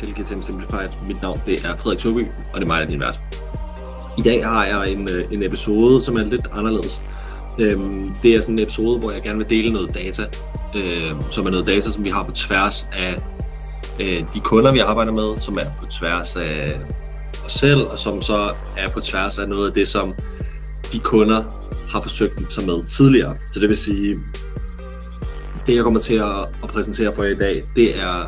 til GTM Simplified. Mit navn det er Frederik Tobi, og det er mig, der er din vært. I dag har jeg en, øh, en episode, som er lidt anderledes. Øhm, det er sådan en episode, hvor jeg gerne vil dele noget data, øhm, som er noget data, som vi har på tværs af øh, de kunder, vi arbejder med, som er på tværs af os selv, og som så er på tværs af noget af det, som de kunder har forsøgt sig med tidligere. Så det vil sige, det jeg kommer til at, at præsentere for jer i dag, det er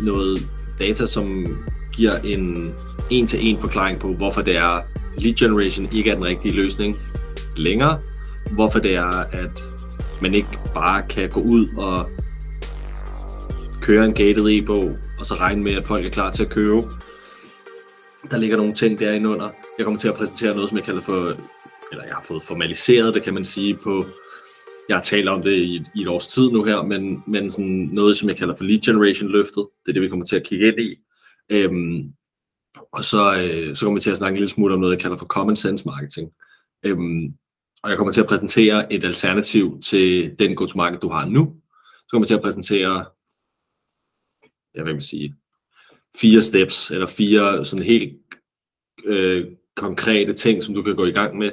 noget data, som giver en en-til-en forklaring på, hvorfor det er, lead generation ikke er den rigtige løsning længere. Hvorfor det er, at man ikke bare kan gå ud og køre en gated e-bog, og så regne med, at folk er klar til at købe. Der ligger nogle ting derinde under. Jeg kommer til at præsentere noget, som jeg kalder for, eller jeg har fået formaliseret det, kan man sige, på jeg har talt om det i, i et års tid nu her, men, men sådan noget, som jeg kalder for lead generation løftet. Det er det, vi kommer til at kigge ind i. Øhm, og så, øh, så kommer vi til at snakke en lille smule om noget, jeg kalder for common sense marketing. Øhm, og jeg kommer til at præsentere et alternativ til den go-to-market, du har nu. Så kommer jeg til at præsentere, jeg vil sige, fire steps, eller fire sådan helt øh, konkrete ting, som du kan gå i gang med,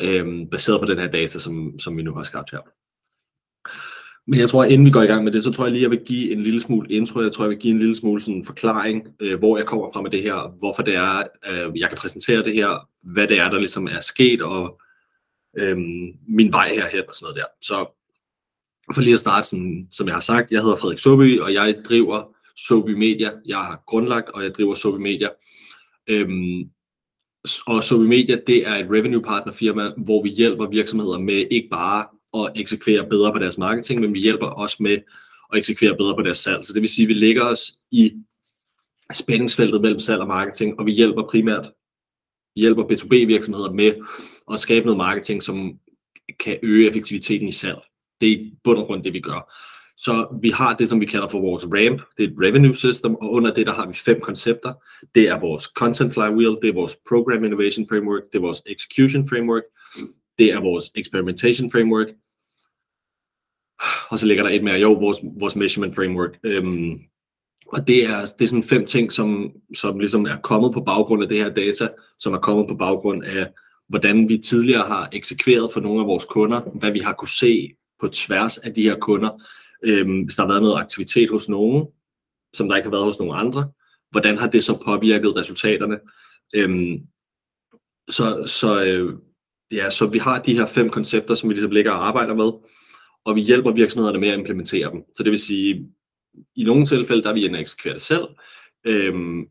øh, baseret på den her data, som, som vi nu har skabt her. Men jeg tror, at inden vi går i gang med det, så tror jeg lige, at jeg vil give en lille smule intro. Jeg tror, jeg vil give en lille smule sådan en forklaring, øh, hvor jeg kommer fra med det her, hvorfor det er, øh, jeg kan præsentere det her, hvad det er, der ligesom er sket, og øh, min vej herhen og sådan noget der. Så for lige at starte, sådan, som jeg har sagt, jeg hedder Frederik Soby, og jeg driver Soby Media. Jeg har grundlagt, og jeg driver Soby Media. Øhm, og Sobi Media, det er et revenue partner firma, hvor vi hjælper virksomheder med ikke bare at eksekvere bedre på deres marketing, men vi hjælper også med at eksekvere bedre på deres salg. Så det vil sige, at vi ligger os i spændingsfeltet mellem salg og marketing, og vi hjælper primært vi hjælper B2B virksomheder med at skabe noget marketing, som kan øge effektiviteten i salg. Det er i bund og grund det, vi gør. Så vi har det, som vi kalder for vores RAMP, det er et revenue system, og under det, der har vi fem koncepter. Det er vores content flywheel, det er vores program innovation framework, det er vores execution framework, det er vores experimentation framework, og så ligger der et mere, jo, vores, vores measurement framework. Øhm, og det er, det er sådan fem ting, som, som ligesom er kommet på baggrund af det her data, som er kommet på baggrund af, hvordan vi tidligere har eksekveret for nogle af vores kunder, hvad vi har kunne se på tværs af de her kunder, Øhm, hvis der har været noget aktivitet hos nogen, som der ikke har været hos nogen andre, hvordan har det så påvirket resultaterne? Øhm, så, så, øh, ja, så vi har de her fem koncepter, som vi ligesom ligger og arbejder med, og vi hjælper virksomhederne med at implementere dem. Så det vil sige, i nogle tilfælde, der er vi inde eksekvere det selv. Øhm,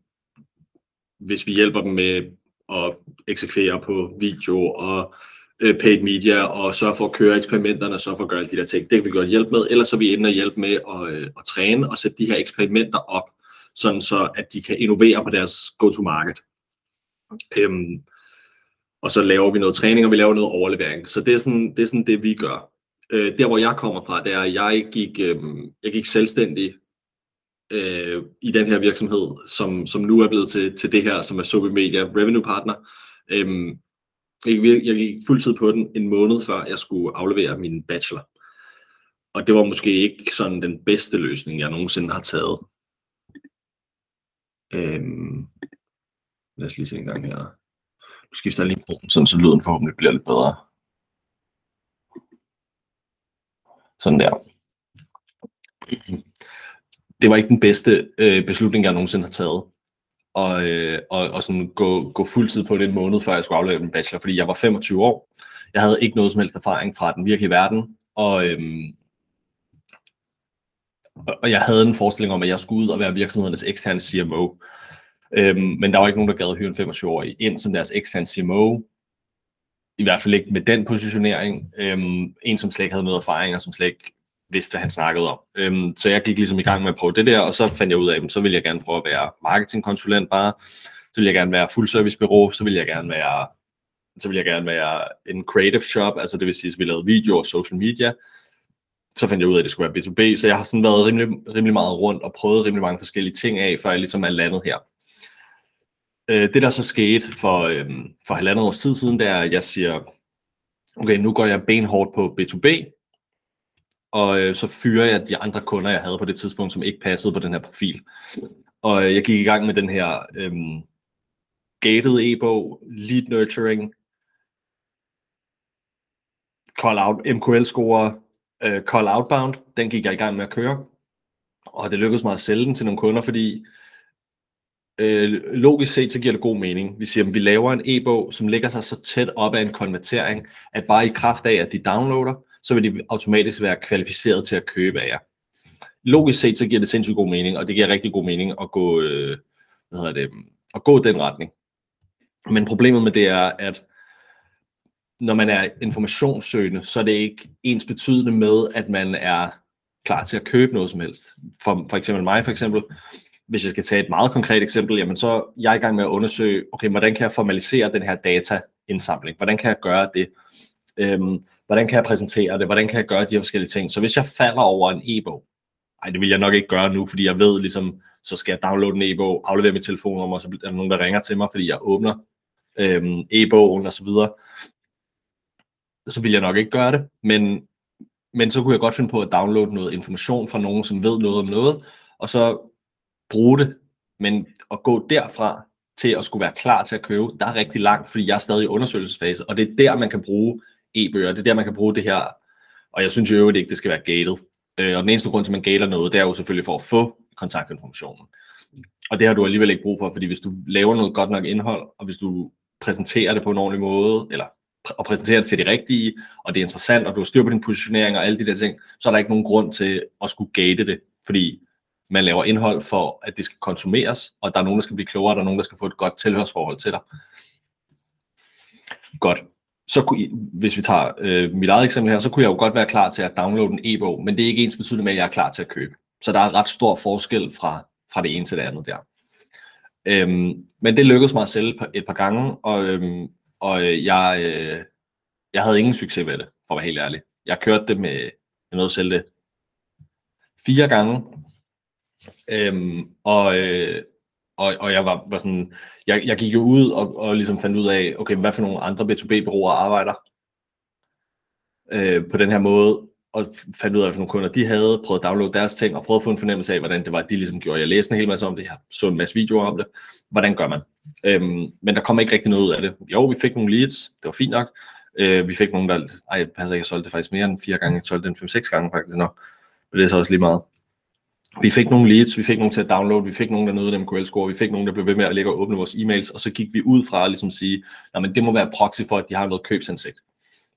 hvis vi hjælper dem med at eksekvere på video og øh, paid media og sørge for at køre eksperimenterne og sørge for at gøre alle de der ting. Det kan vi godt hjælpe med. Ellers er vi inde og hjælpe med at, øh, at træne og sætte de her eksperimenter op, sådan så at de kan innovere på deres go-to-market. Øhm, og så laver vi noget træning, og vi laver noget overlevering. Så det er sådan det, er sådan det vi gør. Øh, der, hvor jeg kommer fra, det er, at jeg gik, øh, jeg gik selvstændig øh, i den her virksomhed, som, som nu er blevet til, til det her, som er Sobi Media Revenue Partner. Øh, jeg, jeg gik fuldtid på den en måned før jeg skulle aflevere min bachelor. Og det var måske ikke sådan den bedste løsning, jeg nogensinde har taget. Øhm, lad os lige se en gang her. Nu skifter jeg lige mikrofonen, sådan så lyden forhåbentlig bliver lidt bedre. Sådan der. Det var ikke den bedste øh, beslutning, jeg nogensinde har taget og, øh, og, og sådan gå, gå fuldtid på det en måned, før jeg skulle aflevere min bachelor, fordi jeg var 25 år. Jeg havde ikke noget som helst erfaring fra den virkelige verden, og, øhm, og jeg havde en forestilling om, at jeg skulle ud og være virksomhedernes eksterne CMO. Øhm, men der var ikke nogen, der gad at hyre en 25-årig ind som deres eksterne CMO. I hvert fald ikke med den positionering. Øhm, en, som slet ikke havde noget erfaring, og som slet ikke vidste, hvad han snakkede om. Øhm, så jeg gik ligesom i gang med at prøve det der, og så fandt jeg ud af, at så ville jeg gerne prøve at være marketingkonsulent bare, så ville jeg gerne være full service bureau, så ville jeg gerne være så ville jeg gerne være en creative shop, altså det vil sige, at vi lavede videoer og social media. Så fandt jeg ud af, at det skulle være B2B, så jeg har sådan været rimelig, rimelig meget rundt og prøvet rimelig mange forskellige ting af, før jeg ligesom er landet her. Øh, det der så skete for, øh, for halvandet års tid siden, det er, at jeg siger, okay, nu går jeg benhårdt på B2B, og øh, så fyrer jeg de andre kunder, jeg havde på det tidspunkt, som ikke passede på den her profil. og øh, jeg gik i gang med den her øh, gated e-bog, lead nurturing, call out, MQL-score, øh, call outbound, den gik jeg i gang med at køre, og det lykkedes mig at sælge den til nogle kunder, fordi øh, logisk set, så giver det god mening. Vi siger, at vi laver en e-bog, som ligger sig så tæt op af en konvertering, at bare i kraft af, at de downloader, så vil de automatisk være kvalificeret til at købe af jer. Logisk set, så giver det sindssygt god mening, og det giver rigtig god mening at gå, øh, hvad hedder det, at gå den retning. Men problemet med det er, at når man er informationssøgende, så er det ikke ens betydende med, at man er klar til at købe noget som helst. For, for eksempel mig, for eksempel, hvis jeg skal tage et meget konkret eksempel, jamen så jeg i gang med at undersøge, okay, hvordan kan jeg formalisere den her dataindsamling? Hvordan kan jeg gøre det? Øhm, hvordan kan jeg præsentere det? Hvordan kan jeg gøre de her forskellige ting? Så hvis jeg falder over en e-bog, ej, det vil jeg nok ikke gøre nu, fordi jeg ved ligesom, så skal jeg downloade en e-bog, aflevere mit telefonnummer, og så er der nogen, der ringer til mig, fordi jeg åbner øhm, e-bogen og så videre. Så vil jeg nok ikke gøre det, men, men så kunne jeg godt finde på at downloade noget information fra nogen, som ved noget om noget, og så bruge det, men at gå derfra til at skulle være klar til at købe, der er rigtig langt, fordi jeg er stadig i undersøgelsesfase, og det er der, man kan bruge e-bøger, det er der, man kan bruge det her, og jeg synes jo øvrigt ikke, det skal være gated. Øh, og den eneste grund til, at man gater noget, det er jo selvfølgelig for at få kontaktinformationen. Og det har du alligevel ikke brug for, fordi hvis du laver noget godt nok indhold, og hvis du præsenterer det på en ordentlig måde, eller og præsenterer det til de rigtige, og det er interessant, og du har styr på din positionering og alle de der ting, så er der ikke nogen grund til at skulle gate det, fordi man laver indhold for, at det skal konsumeres, og der er nogen, der skal blive klogere, og der er nogen, der skal få et godt tilhørsforhold til dig. Godt. Så kunne, hvis vi tager øh, mit eget eksempel her, så kunne jeg jo godt være klar til at downloade en e-bog, men det er ikke ens betydende med, at jeg er klar til at købe. Så der er ret stor forskel fra, fra det ene til det andet der. Øhm, men det lykkedes mig at sælge et par gange, og, øhm, og øh, jeg, øh, jeg havde ingen succes ved det, for at være helt ærlig. Jeg kørte det med, med noget at sælge det fire gange, Øhm, og, øh, og, og jeg var, var sådan, jeg, jeg gik jo ud og, og ligesom fandt ud af, okay, hvad for nogle andre B2B-bureauer arbejder øh, på den her måde, og fandt ud af, hvad for nogle kunder de havde, prøvet at downloade deres ting, og prøvet at få en fornemmelse af, hvordan det var, de ligesom gjorde. Jeg læste en hel masse om det, jeg så en masse videoer om det. Hvordan gør man? Øhm, men der kom ikke rigtig noget ud af det. Jo, vi fik nogle leads, det var fint nok. Øh, vi fik nogle, der, ej, passer ikke, jeg solgte det faktisk mere end fire gange, jeg solgte den fem-seks gange faktisk nok. Men det er så også lige meget. Vi fik nogle leads, vi fik nogle til at downloade, vi fik nogle, der nåede MQL-score, vi fik nogle, der blev ved med at lægge og åbne vores e-mails, og så gik vi ud fra at ligesom sige, men det må være proxy for, at de har noget købsindsigt.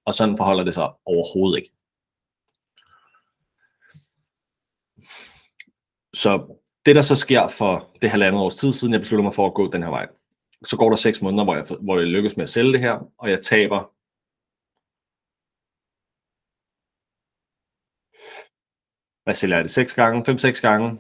Og sådan forholder det sig overhovedet ikke. Så det, der så sker for det halvandet års tid siden, jeg beslutter mig for at gå den her vej, så går der seks måneder, hvor jeg, hvor jeg lykkes med at sælge det her, og jeg taber hvad sælger jeg det? 6 gange? 5-6 gange?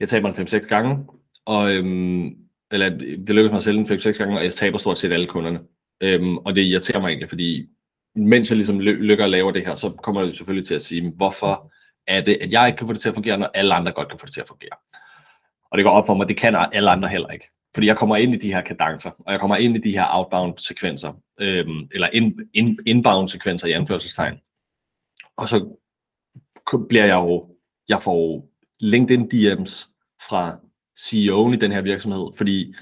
Jeg taber en 5-6 gange, og, øhm, eller det lykkes mig at sælge den 5-6 gange, og jeg taber stort set alle kunderne. Øhm, og det irriterer mig egentlig, fordi mens jeg ligesom ly- lykker at lave det her, så kommer jeg selvfølgelig til at sige, hvorfor er det, at jeg ikke kan få det til at fungere, når alle andre godt kan få det til at fungere. Og det går op for mig, det kan alle andre heller ikke. Fordi jeg kommer ind i de her kadencer, og jeg kommer ind i de her outbound-sekvenser, øhm, eller in, in, inbound-sekvenser i anførselstegn. Og så bliver jeg jo, jeg får LinkedIn DM's fra CEO'en i den her virksomhed, fordi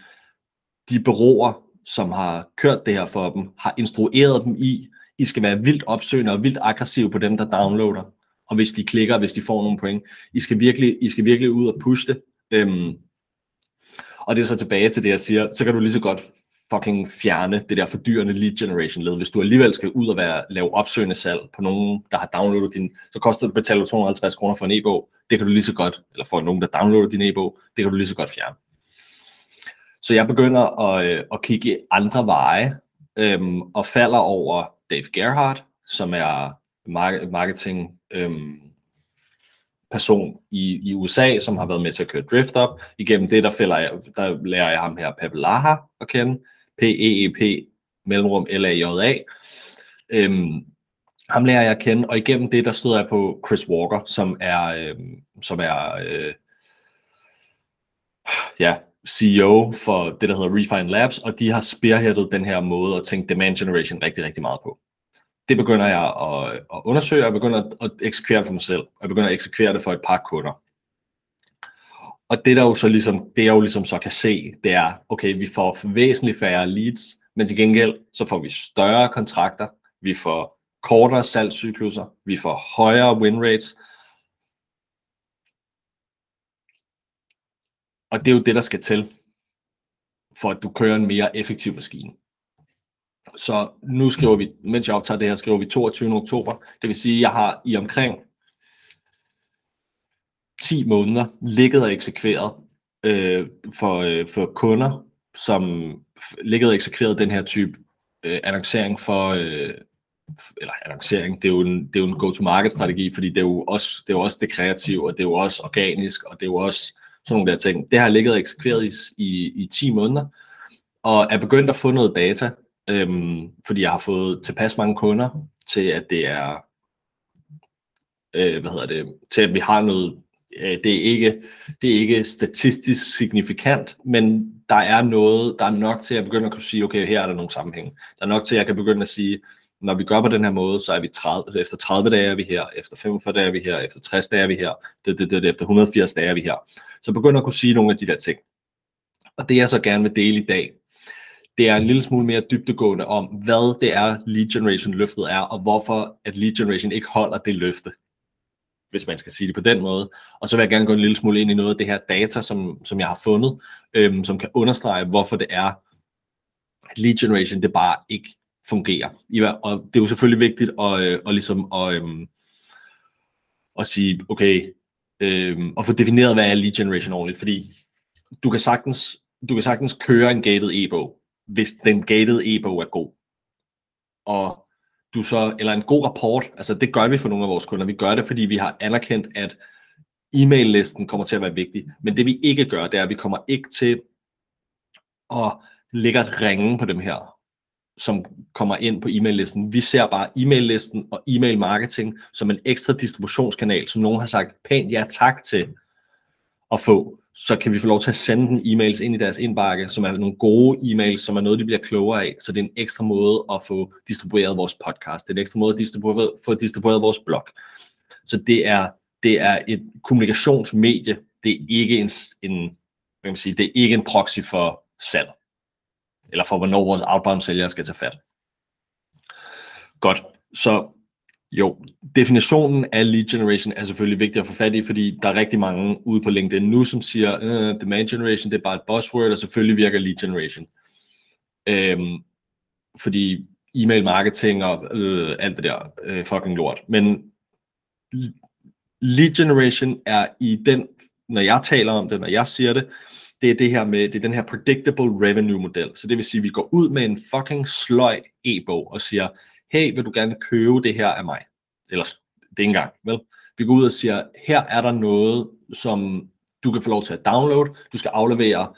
de bureauer, som har kørt det her for dem, har instrueret dem i, I skal være vildt opsøgende og vildt aggressive på dem, der downloader. Og hvis de klikker, hvis de får nogle point, I skal virkelig, I skal virkelig ud og pushe det. Øhm, og det er så tilbage til det, jeg siger, så kan du lige så godt fucking fjerne det der fordyrende lead generation led. Hvis du alligevel skal ud og være, lave opsøgende salg på nogen, der har downloadet din, så koster det betale 250 kroner for en e-bog. Det kan du lige så godt, eller for nogen, der downloader din e-bog, det kan du lige så godt fjerne. Så jeg begynder at, øh, at kigge andre veje, øhm, og falder over Dave Gerhardt, som er marketing øhm, person i, i USA, som har været med til at køre drift op. Igennem det, der, fælder jeg, der lærer jeg ham her, Pep Laha, at kende. P-E-E-P, mellemrum L-A-J-A. Øhm, ham lærer jeg at kende, og igennem det, der stod jeg på Chris Walker, som er, øhm, som er øh, ja, CEO for det, der hedder Refine Labs, og de har spearheadet den her måde at tænke demand generation rigtig, rigtig meget på. det begynder jeg at, at undersøge, og jeg begynder at, at eksekvere det for mig selv. Jeg begynder at eksekvere det for et par kunder. Og det der jo så ligesom, det jeg jo ligesom så kan se, det er, okay, vi får væsentligt færre leads, men til gengæld så får vi større kontrakter, vi får kortere salgscykluser, vi får højere win rates, og det er jo det, der skal til, for at du kører en mere effektiv maskine. Så nu skriver vi, mens jeg optager det her, skriver vi 22. oktober. Det vil sige, at jeg har i omkring 10 måneder ligget og eksekveret øh, for, øh, for kunder, som ligget og eksekveret den her type øh, annoncering for, øh, eller annoncering, det er jo en, det er jo en go-to-market strategi, fordi det er, jo også, det er jo også det kreative, og det er jo også organisk, og det er jo også sådan nogle der ting. Det har ligget og eksekveret i, i, i 10 måneder, og er begyndt at få noget data, øhm, fordi jeg har fået tilpas mange kunder til, at det er, øh, hvad hedder det, til at vi har noget, Øh, det, er ikke, det er ikke statistisk signifikant, men der er noget, der er nok til at begynde at kunne sige, okay, her er der nogle sammenhæng. Der er nok til, at jeg kan begynde at sige, når vi gør på den her måde, så er vi 30, efter 30 dage er vi her, efter 45 dage er vi her, efter 60 dage er vi her, det, det, det, efter 180 dage er vi her. Så begynder at kunne sige nogle af de der ting. Og det jeg så gerne vil dele i dag, det er en lille smule mere dybdegående om, hvad det er lead generation løftet er, og hvorfor at lead generation ikke holder det løfte, hvis man skal sige det på den måde. Og så vil jeg gerne gå en lille smule ind i noget af det her data, som, som jeg har fundet, øhm, som kan understrege, hvorfor det er, at lead generation det bare ikke fungerer. Og det er jo selvfølgelig vigtigt at, øh, at, ligesom at, øhm, at sige, okay, øhm, at få defineret, hvad er lead generation ordentligt, fordi du kan sagtens, du kan sagtens køre en gated e-bog, hvis den gated e-bog er god. Og du så, eller en god rapport, altså det gør vi for nogle af vores kunder. Vi gør det, fordi vi har anerkendt, at e-mail-listen kommer til at være vigtig. Men det vi ikke gør, det er, at vi kommer ikke til at lægge ringe på dem her, som kommer ind på e-mail-listen. Vi ser bare e-mail-listen og e-mail-marketing som en ekstra distributionskanal, som nogen har sagt pænt ja tak til at få så kan vi få lov til at sende den e-mails ind i deres indbakke, som er nogle gode e-mails, som er noget, de bliver klogere af. Så det er en ekstra måde at få distribueret vores podcast. Det er en ekstra måde at distribuere, få distribueret vores blog. Så det er, det er et kommunikationsmedie. Det er ikke en, en hvad kan man sige, det er ikke en proxy for salg. Eller for, hvornår vores outbound sælgere skal tage fat. Godt. Så jo, definitionen af lead generation er selvfølgelig vigtig at få fat i, fordi der er rigtig mange ude på LinkedIn nu, som siger, øh, demand generation, det er bare et buzzword, og selvfølgelig virker lead generation. Øhm, fordi e-mail marketing og øh, alt det der øh, fucking lort. Men lead generation er i den, når jeg taler om det, når jeg siger det, det er det her med, det er den her predictable revenue model. Så det vil sige, at vi går ud med en fucking sløj e-bog og siger, hey, vil du gerne købe det her af mig? Eller det er ikke engang, vel? Vi går ud og siger, her er der noget, som du kan få lov til at downloade. Du skal aflevere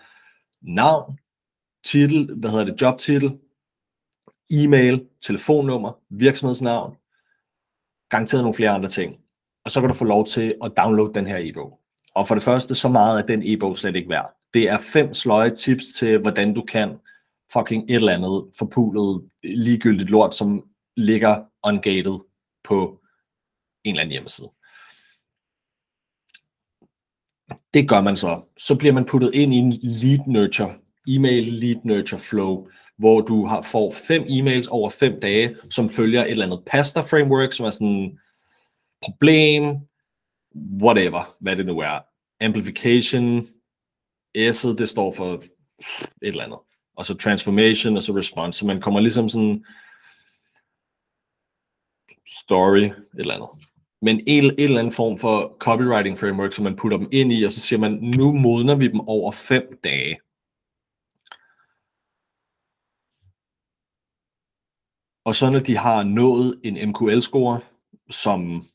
navn, titel, hvad hedder det, jobtitel, e-mail, telefonnummer, virksomhedsnavn, garanteret nogle flere andre ting. Og så kan du få lov til at downloade den her e-bog. Og for det første, så meget er den e-bog slet ikke værd. Det er fem sløje tips til, hvordan du kan fucking et eller andet forpulet, ligegyldigt lort, som ligger ungated på en eller anden hjemmeside. Det gør man så. Så bliver man puttet ind i en lead nurture, e-mail lead nurture flow, hvor du har, får fem e-mails over fem dage, som følger et eller andet pasta framework, som er sådan problem, whatever, hvad det nu er. Amplification, S'et, det står for et eller andet. Og så transformation, og så response. Så man kommer ligesom sådan story, et eller andet. Men en, en eller anden form for copywriting framework, som man putter dem ind i, og så siger man, nu modner vi dem over fem dage. Og så når de har nået en MQL-score, som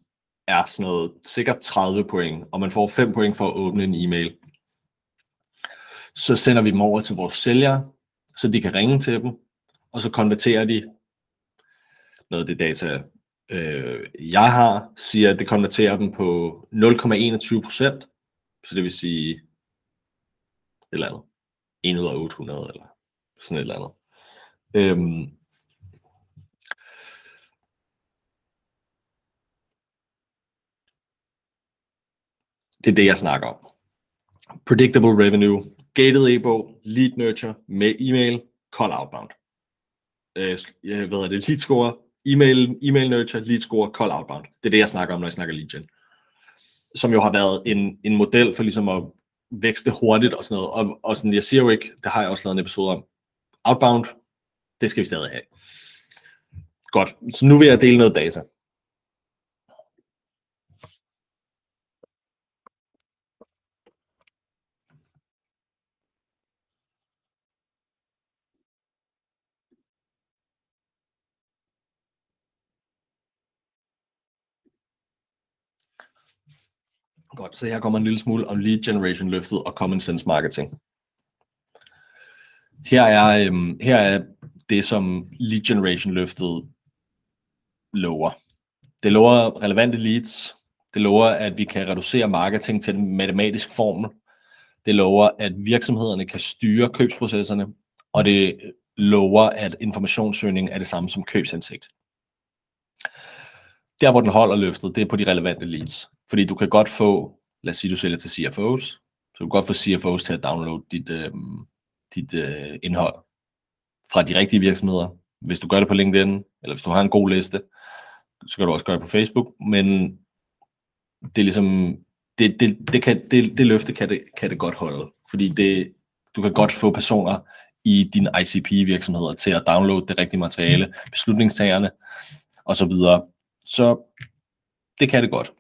er sådan noget sikkert 30 point, og man får 5 point for at åbne en e-mail, så sender vi dem over til vores sælgere, så de kan ringe til dem, og så konverterer de noget af det data, øh, jeg har, siger, at det konverterer dem på 0,21 procent, så det vil sige et eller andet. 1 ud af 800 eller sådan et eller andet. Øhm, det er det, jeg snakker om. Predictable revenue, gated e-bog, lead nurture med e-mail, call outbound. Øh, hvad hedder det? Lead score, e-mail, e-mail nurture, lead score, call outbound. Det er det, jeg snakker om, når jeg snakker lead gen. Som jo har været en, en model for ligesom at vækste hurtigt og sådan noget. Og, og sådan, jeg siger jo ikke, det har jeg også lavet en episode om. Outbound, det skal vi stadig have. Godt, så nu vil jeg dele noget data. Godt, så her kommer en lille smule om lead generation løftet og common sense marketing. Her er, øhm, her er det, som lead generation løftet lover. Det lover relevante leads. Det lover, at vi kan reducere marketing til en matematisk formel. Det lover, at virksomhederne kan styre købsprocesserne. Og det lover, at informationssøgning er det samme som købsindsigt. Der, hvor den holder løftet, det er på de relevante leads. Fordi du kan godt få, lad os sige, du sælger til CFOs, så du kan godt få CFOs til at downloade dit, øh, dit øh, indhold fra de rigtige virksomheder. Hvis du gør det på LinkedIn, eller hvis du har en god liste, så kan du også gøre det på Facebook, men det er ligesom, det, det, det, kan, det, det løfte kan det, kan det godt holde, fordi det, du kan godt få personer i dine ICP-virksomheder til at downloade det rigtige materiale, beslutningstagerne og så videre. Så det kan det godt.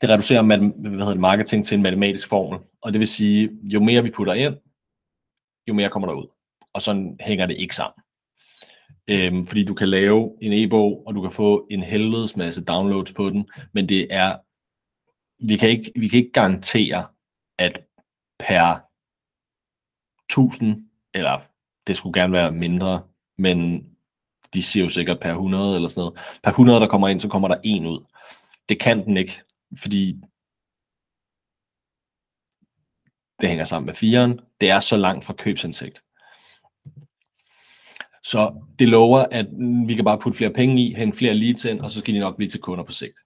Det reducerer hvad hedder det, marketing til en matematisk formel, og det vil sige, jo mere vi putter ind, jo mere kommer der ud. Og sådan hænger det ikke sammen. Øhm, fordi du kan lave en e-bog, og du kan få en helvedes masse downloads på den, men det er, vi kan ikke, vi kan ikke garantere, at per 1000, eller det skulle gerne være mindre, men de siger jo sikkert per 100 eller sådan noget. Per 100, der kommer ind, så kommer der en ud. Det kan den ikke, fordi det hænger sammen med firen. Det er så langt fra købsindsigt. Så det lover, at vi kan bare putte flere penge i, hente flere leads ind, og så skal de nok blive til kunder på sigt.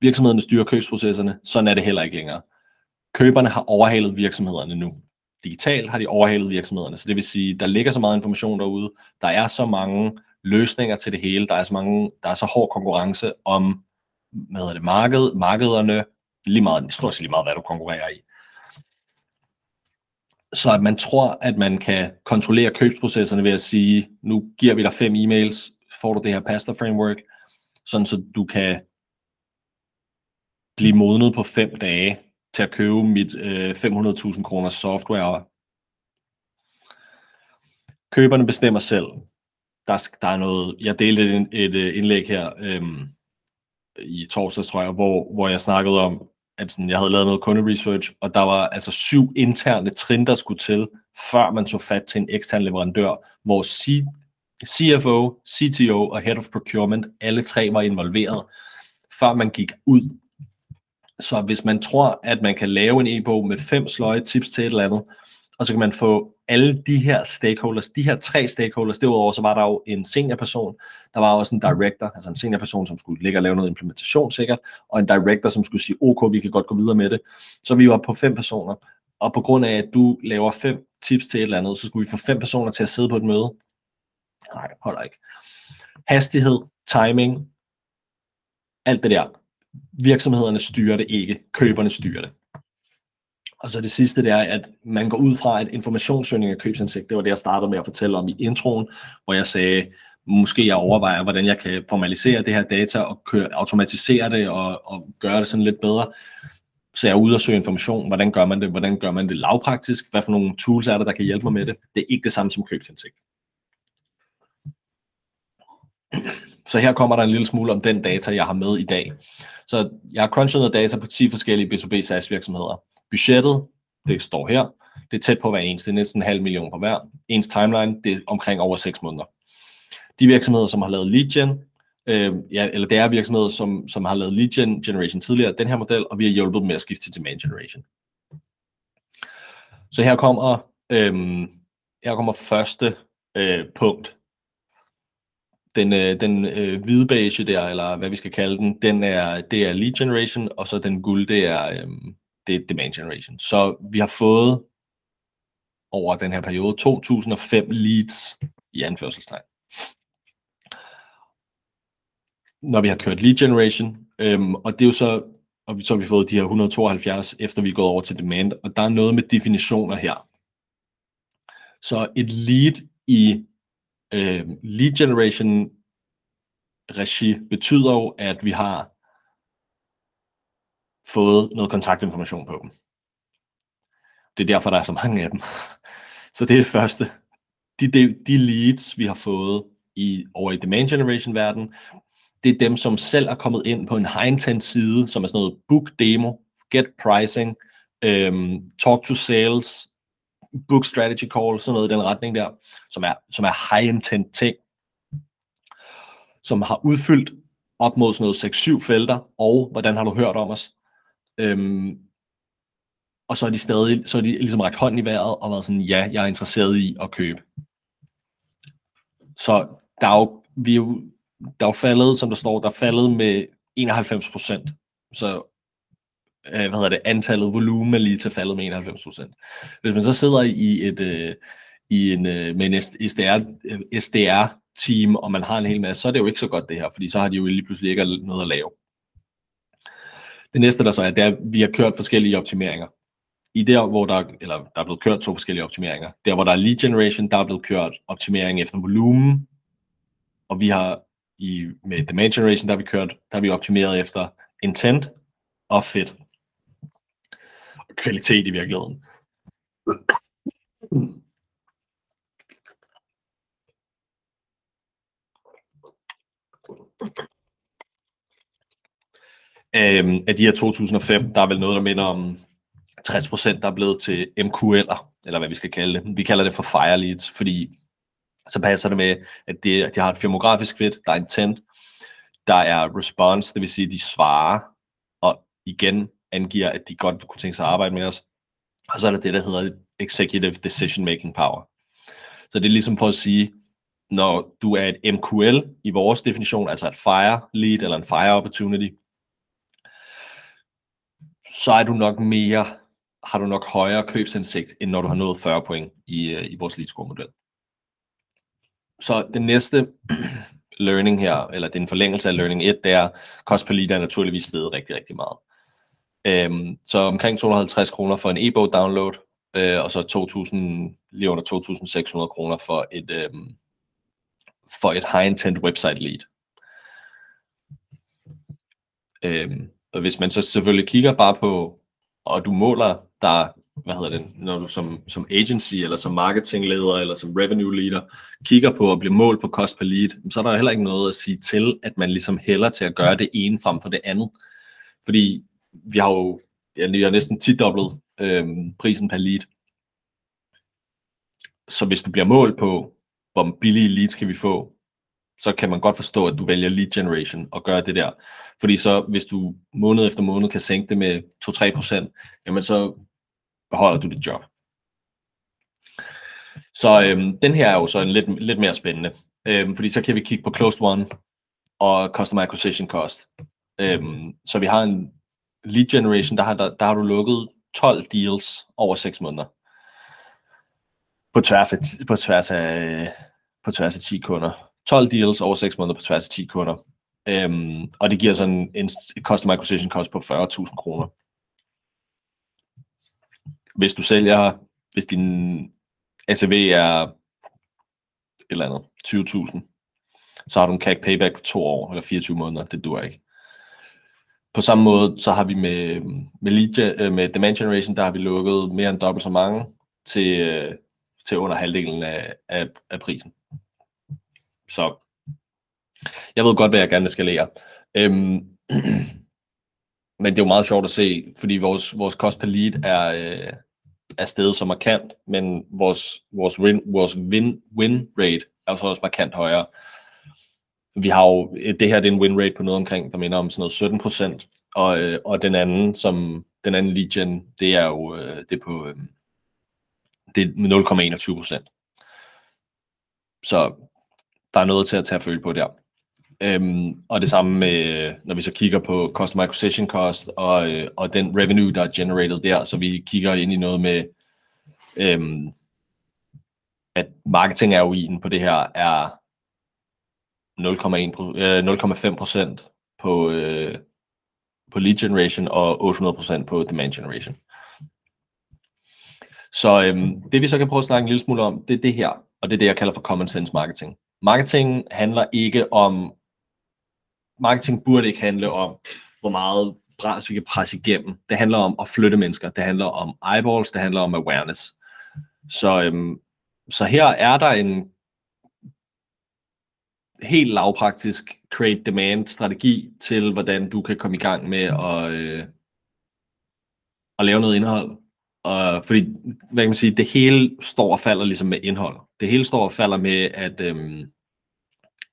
Virksomhederne styrer købsprocesserne, sådan er det heller ikke længere. Køberne har overhalet virksomhederne nu. Digitalt har de overhalet virksomhederne, så det vil sige, der ligger så meget information derude, der er så mange løsninger til det hele, der er så, mange, der er så hård konkurrence om hvad hedder det, marked, markederne, lige meget, stort set lige meget, hvad du konkurrerer i så at man tror, at man kan kontrollere købsprocesserne ved at sige, nu giver vi dig fem e-mails, får du det her pasta framework, sådan så du kan blive modnet på fem dage til at købe mit øh, 500.000 kroner software. Køberne bestemmer selv. Der, der er noget, jeg delte et, et øh, indlæg her øhm, i torsdags, tror jeg, hvor, hvor jeg snakkede om, at sådan, jeg havde lavet noget kunderesearch, og der var altså syv interne trin, der skulle til, før man tog fat til en ekstern leverandør, hvor C CFO, CTO og Head of Procurement, alle tre var involveret, før man gik ud. Så hvis man tror, at man kan lave en e-bog med fem sløje tips til et eller andet, og så kan man få alle de her stakeholders, de her tre stakeholders, derudover så var der jo en seniorperson, der var også en director, altså en seniorperson, som skulle ligge og lave noget implementation sikkert, og en director, som skulle sige, ok, vi kan godt gå videre med det. Så vi var på fem personer, og på grund af, at du laver fem tips til et eller andet, så skulle vi få fem personer til at sidde på et møde. Nej, holder ikke. Hastighed, timing, alt det der. Virksomhederne styrer det ikke, køberne styrer det. Og så det sidste, det er, at man går ud fra, at informationssøgning af købsindsigt, det var det, jeg startede med at fortælle om i introen, hvor jeg sagde, måske jeg overvejer, hvordan jeg kan formalisere det her data og køre, automatisere det og, og gøre det sådan lidt bedre. Så jeg er ude og søge information. Hvordan gør man det? Hvordan gør man det lavpraktisk? Hvad for nogle tools er der, der kan hjælpe mig med det? Det er ikke det samme som købsindsigt. Så her kommer der en lille smule om den data, jeg har med i dag. Så jeg har crunchet noget data på 10 forskellige B2B SaaS virksomheder. Budgettet, det står her, det er tæt på hver eneste, det er næsten en halv million på hver. Ens timeline, det er omkring over 6 måneder. De virksomheder, som har lavet lead gen, øh, ja, eller det er virksomheder, som, som har lavet lead gen generation tidligere, den her model, og vi har hjulpet dem med at skifte til demand generation. Så her kommer, øh, her kommer første øh, punkt. den, øh, den øh, hvide beige der, eller hvad vi skal kalde den, den er, det er lead generation, og så den guld, det er, øh, det er demand generation. Så vi har fået over den her periode 2005 leads i anførselstegn. Når vi har kørt lead generation, øhm, og det er jo så, og så har vi fået de her 172, efter vi er gået over til demand, og der er noget med definitioner her. Så et lead i øh, lead generation regi betyder jo, at vi har fået noget kontaktinformation på dem. Det er derfor, der er så mange af dem. Så det er det første. De, de, de leads, vi har fået i, over i demand generation verden, det er dem, som selv er kommet ind på en high intent side, som er sådan noget book demo, get pricing, øhm, talk to sales, book strategy call, sådan noget i den retning der, som er, som er high intent ting, som har udfyldt op mod sådan noget 6-7 felter, og hvordan har du hørt om os? Øhm, og så er de stadig, så er de ligesom rækket hånden i vejret og været sådan, ja, jeg er interesseret i at købe. Så der er jo, vi er jo, der er jo faldet, som der står, der er faldet med 91 procent. Så øh, hvad hedder det, antallet volumen er lige til faldet med 91 procent. Hvis man så sidder i et, øh, i en, øh, med en SDR, øh, SDR team, og man har en hel masse, så er det jo ikke så godt det her, fordi så har de jo lige pludselig ikke noget at lave. Det næste, der så er, det er, at vi har kørt forskellige optimeringer. I der, hvor der, eller der er blevet kørt to forskellige optimeringer. Der, hvor der er lead generation, der er blevet kørt optimering efter volumen, og vi har i, med demand generation, der har vi kørt, der har vi optimeret efter intent og fit. Og kvalitet i virkeligheden. Øhm, af de her 2005, der er vel noget, der minder om 60% der er blevet til MQL'er, eller hvad vi skal kalde det. Vi kalder det for fire leads, fordi så passer det med, at det, de har et firmografisk fit, der er intent, der er response, det vil sige, at de svarer, og igen angiver, at de godt kunne tænke sig at arbejde med os. Og så er der det, der hedder executive decision making power. Så det er ligesom for at sige, når du er et MQL i vores definition, altså et fire lead eller en fire opportunity, så er du nok mere, har du nok højere købsindsigt, end når du har nået 40 point i, øh, i vores lead score model. Så den næste learning her, eller den forlængelse af learning 1, det er, kost per lead er naturligvis steget rigtig, rigtig meget. Øhm, så omkring 250 kroner for en e-bog download, øh, og så 2000, lige under 2.600 kroner for et, øhm, for et high intent website lead. Øhm, og hvis man så selvfølgelig kigger bare på, og du måler der, hvad hedder det, når du som, som agency, eller som marketingleder, eller som revenue leader, kigger på at blive målt på cost per lead, så er der heller ikke noget at sige til, at man ligesom hælder til at gøre det ene frem for det andet. Fordi vi har jo ja, vi har næsten tiddoblet øhm, prisen per lead. Så hvis du bliver målt på, hvor billige leads kan vi få, så kan man godt forstå, at du vælger lead generation og gør det der. Fordi så, hvis du måned efter måned kan sænke det med 2-3%, jamen så beholder du dit job. Så øhm, den her er jo så en lidt, lidt mere spændende, øhm, fordi så kan vi kigge på closed one og customer acquisition cost. Øhm, så vi har en lead generation, der har, der, der har du lukket 12 deals over 6 måneder. På tværs af, på tværs af, på tværs af 10 kunder. 12 deals over 6 måneder på tværs af 10 kunder. Øhm, og det giver sådan en, customer acquisition cost på 40.000 kroner. Hvis du sælger, hvis din ACV er et eller andet, 20.000, så har du en CAC payback på 2 år, eller 24 måneder, det dur ikke. På samme måde, så har vi med, med, lead, øh, med demand generation, der har vi lukket mere end dobbelt så mange til, øh, til under halvdelen af, af, af prisen. Så jeg ved godt, hvad jeg gerne vil skalere. Øhm, men det er jo meget sjovt at se, fordi vores, vores cost per lead er, øh, er stedet så markant, men vores, vores, win, vores win, win rate er så også markant højere. Vi har jo, det her det er en win rate på noget omkring, der minder om sådan noget 17 procent, og, øh, og den anden, som den anden lead gen, det er jo øh, det er på øh, det er 0,21 procent. Så der er noget til at tage at føle på der. Øhm, og det samme med, når vi så kigger på Customer Acquisition Cost og, øh, og den revenue, der er generated der, så vi kigger ind i noget med, øhm, at marketing ROI'en på det her er 0,5% øh, på, øh, på lead generation og 800% på demand generation. Så øhm, det vi så kan prøve at snakke en lille smule om, det er det her, og det er det, jeg kalder for common sense marketing. Marketing handler ikke om, marketing burde ikke handle om, hvor meget bras vi kan presse igennem. Det handler om at flytte mennesker, det handler om eyeballs, det handler om awareness. Så, øhm, så her er der en helt lavpraktisk create demand strategi til, hvordan du kan komme i gang med at, øh, at lave noget indhold. Og fordi, hvad kan man sige, det hele står og falder ligesom med indhold. Det hele står og falder med, at, øhm,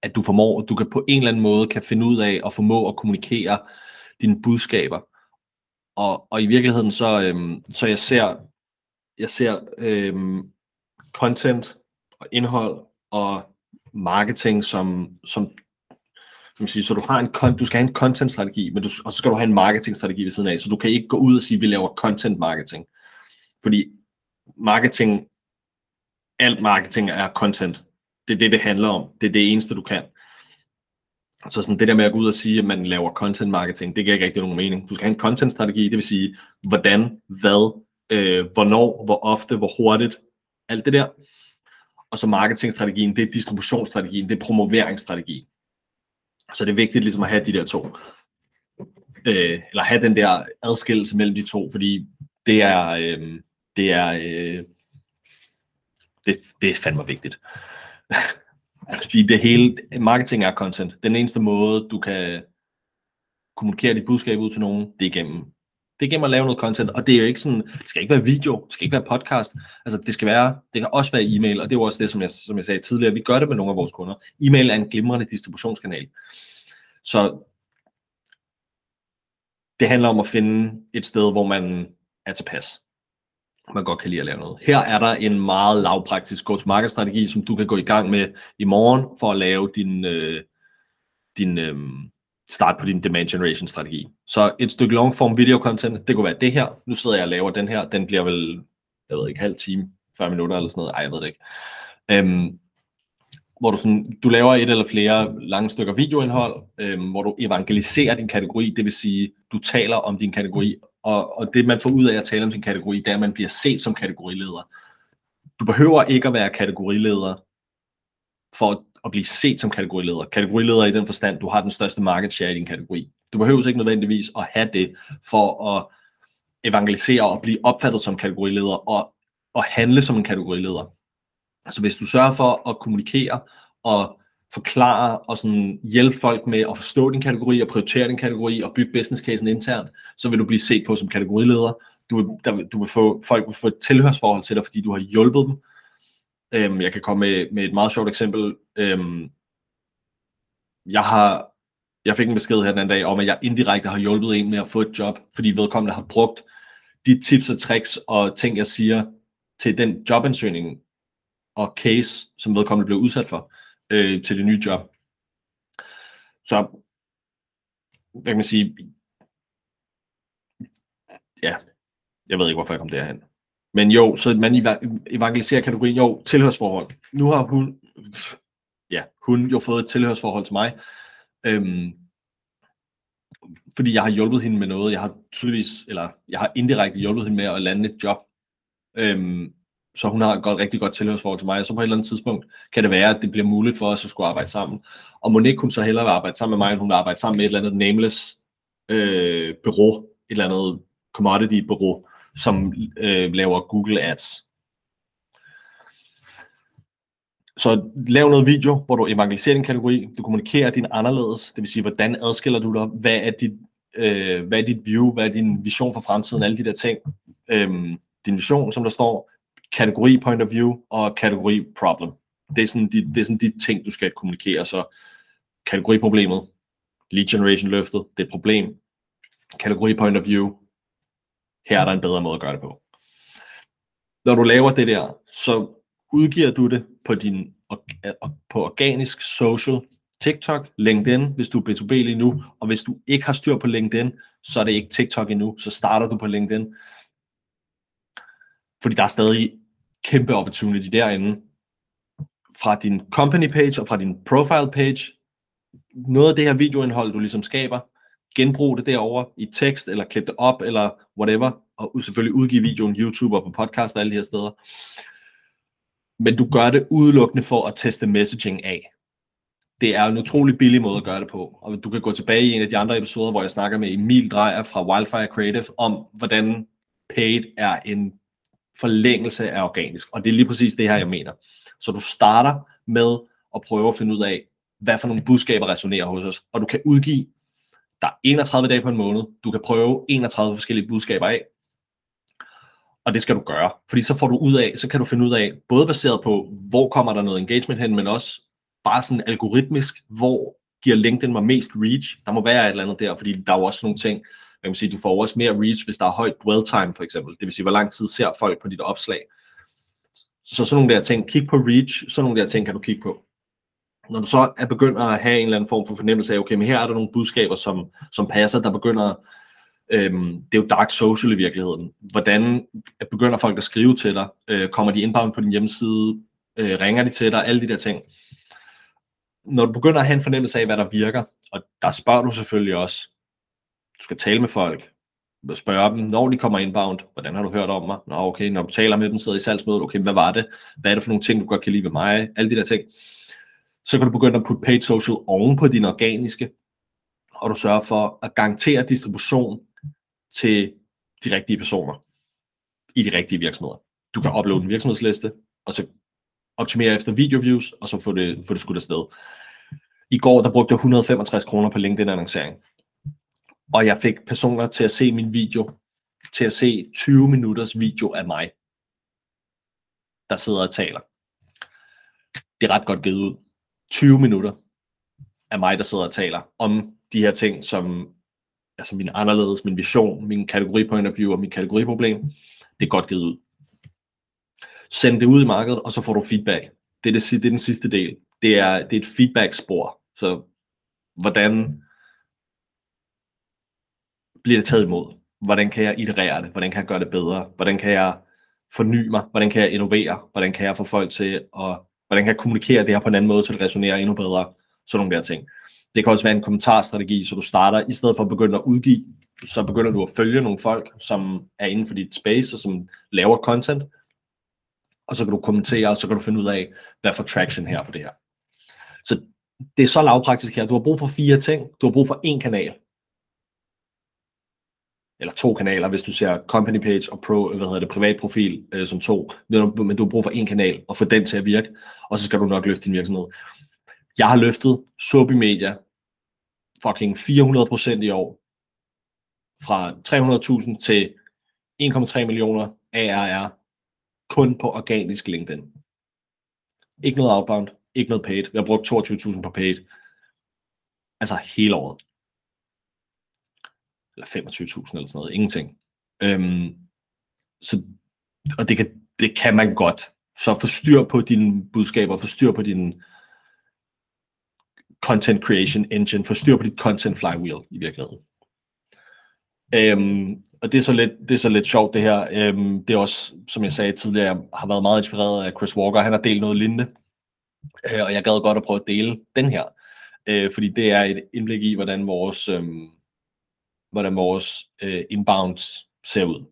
at du formår, du kan på en eller anden måde kan finde ud af og formå at kommunikere dine budskaber. Og, og i virkeligheden så, øhm, så jeg ser, jeg ser øhm, content og indhold og marketing som, som kan man sige, så du har en du skal have en content strategi, men du, og så skal du have en marketing strategi ved siden af, så du kan ikke gå ud og sige, at vi laver content marketing. Fordi marketing, alt marketing er content. Det er det, det handler om. Det er det eneste, du kan. Så sådan det der med at gå ud og sige, at man laver content marketing, det giver ikke rigtig nogen mening. Du skal have en content strategi, det vil sige, hvordan, hvad, øh, hvornår, hvor ofte, hvor hurtigt, alt det der. Og så marketingstrategien, det er distributionsstrategien, det er promoveringsstrategi. Så det er vigtigt ligesom at have de der to. Øh, eller have den der adskillelse mellem de to, fordi det er, øh, det er, øh, det, det er fandme vigtigt. Altså, fordi det hele, marketing er content. Den eneste måde, du kan kommunikere dit budskab ud til nogen, det er gennem det er gennem at lave noget content, og det er jo ikke sådan, det skal ikke være video, det skal ikke være podcast, altså det skal være, det kan også være e-mail, og det er jo også det, som jeg, som jeg sagde tidligere, vi gør det med nogle af vores kunder. E-mail er en glimrende distributionskanal. Så det handler om at finde et sted, hvor man er tilpas. Man godt kan lide at lave noget. Her er der en meget lavpraktisk go-to-market strategi, som du kan gå i gang med i morgen for at lave din, øh, din øh, start på din demand generation strategi. Så et stykke long form video content, det kunne være det her. Nu sidder jeg og laver den her. Den bliver vel, jeg ved ikke, halv time, 40 minutter eller sådan noget. Ej, jeg ved det ikke. Øhm, hvor du, sådan, du laver et eller flere lange stykker videoindhold, øhm, hvor du evangeliserer din kategori, det vil sige, du taler om din kategori, og, og det man får ud af at tale om sin kategori, det er, at man bliver set som kategorileder. Du behøver ikke at være kategorileder for at at blive set som kategorileder. Kategorileder i den forstand, du har den største market share i din kategori. Du behøver ikke nødvendigvis at have det for at evangelisere og blive opfattet som kategorileder og, og handle som en kategorileder. Altså hvis du sørger for at kommunikere og forklare og sådan hjælpe folk med at forstå din kategori og prioritere din kategori og bygge business casen internt, så vil du blive set på som kategorileder. Du vil, der, du vil få, folk vil få et tilhørsforhold til dig, fordi du har hjulpet dem. Øhm, jeg kan komme med, med et meget sjovt eksempel. Øhm, jeg har jeg fik en besked her den anden dag om, at jeg indirekte har hjulpet en med at få et job, fordi vedkommende har brugt de tips og tricks og ting, jeg siger til den jobansøgning og case, som vedkommende blev udsat for øh, til det nye job. Så, hvad kan man sige, ja, jeg ved ikke, hvorfor jeg kom derhen. Men jo, så man evangeliserer kategorien, jo, tilhørsforhold. Nu har hun, ja, hun jo fået et tilhørsforhold til mig, øhm, fordi jeg har hjulpet hende med noget. Jeg har tydeligvis, eller jeg har indirekte hjulpet hende med at lande et job. Øhm, så hun har et godt, rigtig godt tilhørsforhold til mig, og så på et eller andet tidspunkt kan det være, at det bliver muligt for os at skulle arbejde sammen. Og må ikke hun så hellere arbejde sammen med mig, end hun vil arbejde sammen med et eller andet nameless øh, bureau, et eller andet commodity bureau, som øh, laver Google Ads. Så lav noget video, hvor du evangeliserer din kategori, du kommunikerer din anderledes, det vil sige, hvordan adskiller du dig, hvad er dit, øh, hvad er dit view, hvad er din vision for fremtiden, alle de der ting. øh, din vision, som der står, kategori point of view og kategori problem. Det er sådan de, det er sådan de ting, du skal kommunikere. Så kategoriproblemet, lead generation løftet, det er et problem. Kategori point of view, her er der en bedre måde at gøre det på. Når du laver det der, så udgiver du det på din på organisk social, TikTok, LinkedIn, hvis du er B2B lige nu, og hvis du ikke har styr på LinkedIn, så er det ikke TikTok endnu, så starter du på LinkedIn. Fordi der er stadig kæmpe opportunity derinde, fra din company page og fra din profile page. Noget af det her videoindhold, du ligesom skaber, genbrug det derover i tekst, eller klip det op, eller whatever, og selvfølgelig udgive videoen YouTube og på podcast og alle de her steder. Men du gør det udelukkende for at teste messaging af. Det er en utrolig billig måde at gøre det på. Og du kan gå tilbage i en af de andre episoder, hvor jeg snakker med Emil Drejer fra Wildfire Creative, om hvordan paid er en forlængelse af organisk. Og det er lige præcis det her, jeg mener. Så du starter med at prøve at finde ud af, hvad for nogle budskaber resonerer hos os. Og du kan udgive, der er 31 dage på en måned, du kan prøve 31 forskellige budskaber af, og det skal du gøre. Fordi så får du ud af, så kan du finde ud af, både baseret på, hvor kommer der noget engagement hen, men også bare sådan algoritmisk, hvor giver LinkedIn mig mest reach. Der må være et eller andet der, fordi der er jo også nogle ting, man kan sige, du får også mere reach, hvis der er højt dwell time for eksempel. Det vil sige, hvor lang tid ser folk på dit opslag. Så sådan nogle der ting, kig på reach, sådan nogle der ting kan du kigge på. Når du så er begyndt at have en eller anden form for fornemmelse af, okay, men her er der nogle budskaber, som, som passer, der begynder, øhm, det er jo dark social i virkeligheden. Hvordan begynder folk at skrive til dig? Øh, kommer de inbound på din hjemmeside? Øh, ringer de til dig? Alle de der ting. Når du begynder at have en fornemmelse af, hvad der virker, og der spørger du selvfølgelig også, du skal tale med folk, spørge dem, når de kommer inbound, hvordan har du hørt om mig? Nå, okay, når du taler med dem, sidder i salgsmødet, okay, hvad var det? Hvad er det for nogle ting, du godt kan lide ved mig? Alle de der ting. Så kan du begynde at putte paid social oven på din organiske, og du sørger for at garantere distribution til de rigtige personer i de rigtige virksomheder. Du kan uploade en virksomhedsliste, og så optimere efter video views, og så få det, få det skudt afsted. I går, der brugte jeg 165 kroner på LinkedIn-annoncering og jeg fik personer til at se min video, til at se 20 minutters video af mig, der sidder og taler. Det er ret godt givet ud. 20 minutter af mig, der sidder og taler om de her ting, som altså min anderledes, min vision, min kategori på interview og min kategoriproblem. Det er godt givet ud. Send det ud i markedet, og så får du feedback. Det er, det, det er den sidste del. Det er, det er et feedback-spor. Så hvordan bliver det taget imod? Hvordan kan jeg iterere det? Hvordan kan jeg gøre det bedre? Hvordan kan jeg forny mig? Hvordan kan jeg innovere? Hvordan kan jeg få folk til at, hvordan kan jeg kommunikere det her på en anden måde, så det resonerer endnu bedre? Sådan nogle der ting. Det kan også være en kommentarstrategi, så du starter, i stedet for at begynde at udgive, så begynder du at følge nogle folk, som er inden for dit space, og som laver content, og så kan du kommentere, og så kan du finde ud af, hvad for traction her på det her. Så det er så lavpraktisk her. Du har brug for fire ting. Du har brug for en kanal eller to kanaler, hvis du ser company page og pro, hvad hedder det, privat profil øh, som to, men du har brug for en kanal og få den til at virke, og så skal du nok løfte din virksomhed. Jeg har løftet Sobi Media fucking 400% i år, fra 300.000 til 1,3 millioner ARR, kun på organisk LinkedIn. Ikke noget outbound, ikke noget paid. Vi har brugt 22.000 på paid. Altså hele året eller 25.000 eller sådan noget, ingenting. Øhm, så, og det kan, det kan man godt. Så forstyr på dine budskaber, forstyr på din content creation engine, forstyr på dit content flywheel i virkeligheden. Øhm, og det er, så lidt, det er så lidt sjovt det her. Øhm, det er også, som jeg sagde tidligere, jeg har været meget inspireret af Chris Walker. Han har delt noget lignende. Øh, og jeg gad godt at prøve at dele den her. Øh, fordi det er et indblik i, hvordan vores, øhm, hvordan vores øh, inbounds ser ud.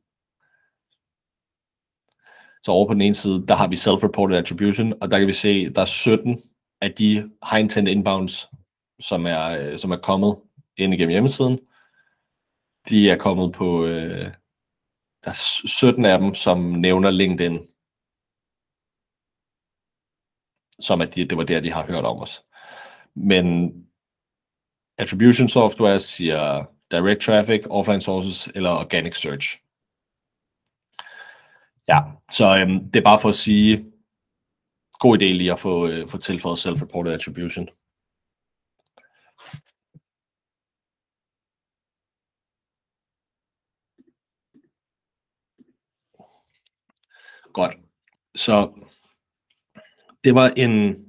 Så over på den ene side, der har vi self-reported attribution, og der kan vi se, der er 17 af de high intent inbounds, som er, øh, som er kommet ind igennem hjemmesiden. De er kommet på, øh, der er 17 af dem, som nævner LinkedIn, som at de, det var der, de har hørt om os. Men attribution software siger direct traffic, offline sources eller organic search. Ja, så øhm, det er bare for at sige, god idé lige at få, øh, få tilføjet self-reported attribution. Godt. Så det var en,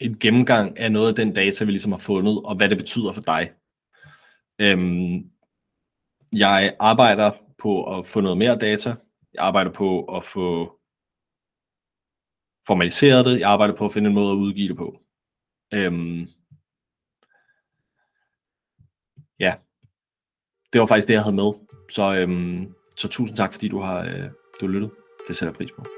en gennemgang af noget af den data, vi ligesom har fundet, og hvad det betyder for dig. Øhm, jeg arbejder på at få noget mere data. Jeg arbejder på at få formaliseret det. Jeg arbejder på at finde en måde at udgive det på. Øhm, ja, det var faktisk det, jeg havde med. Så, øhm, så tusind tak, fordi du har, øh, du har lyttet. Det sætter jeg pris på.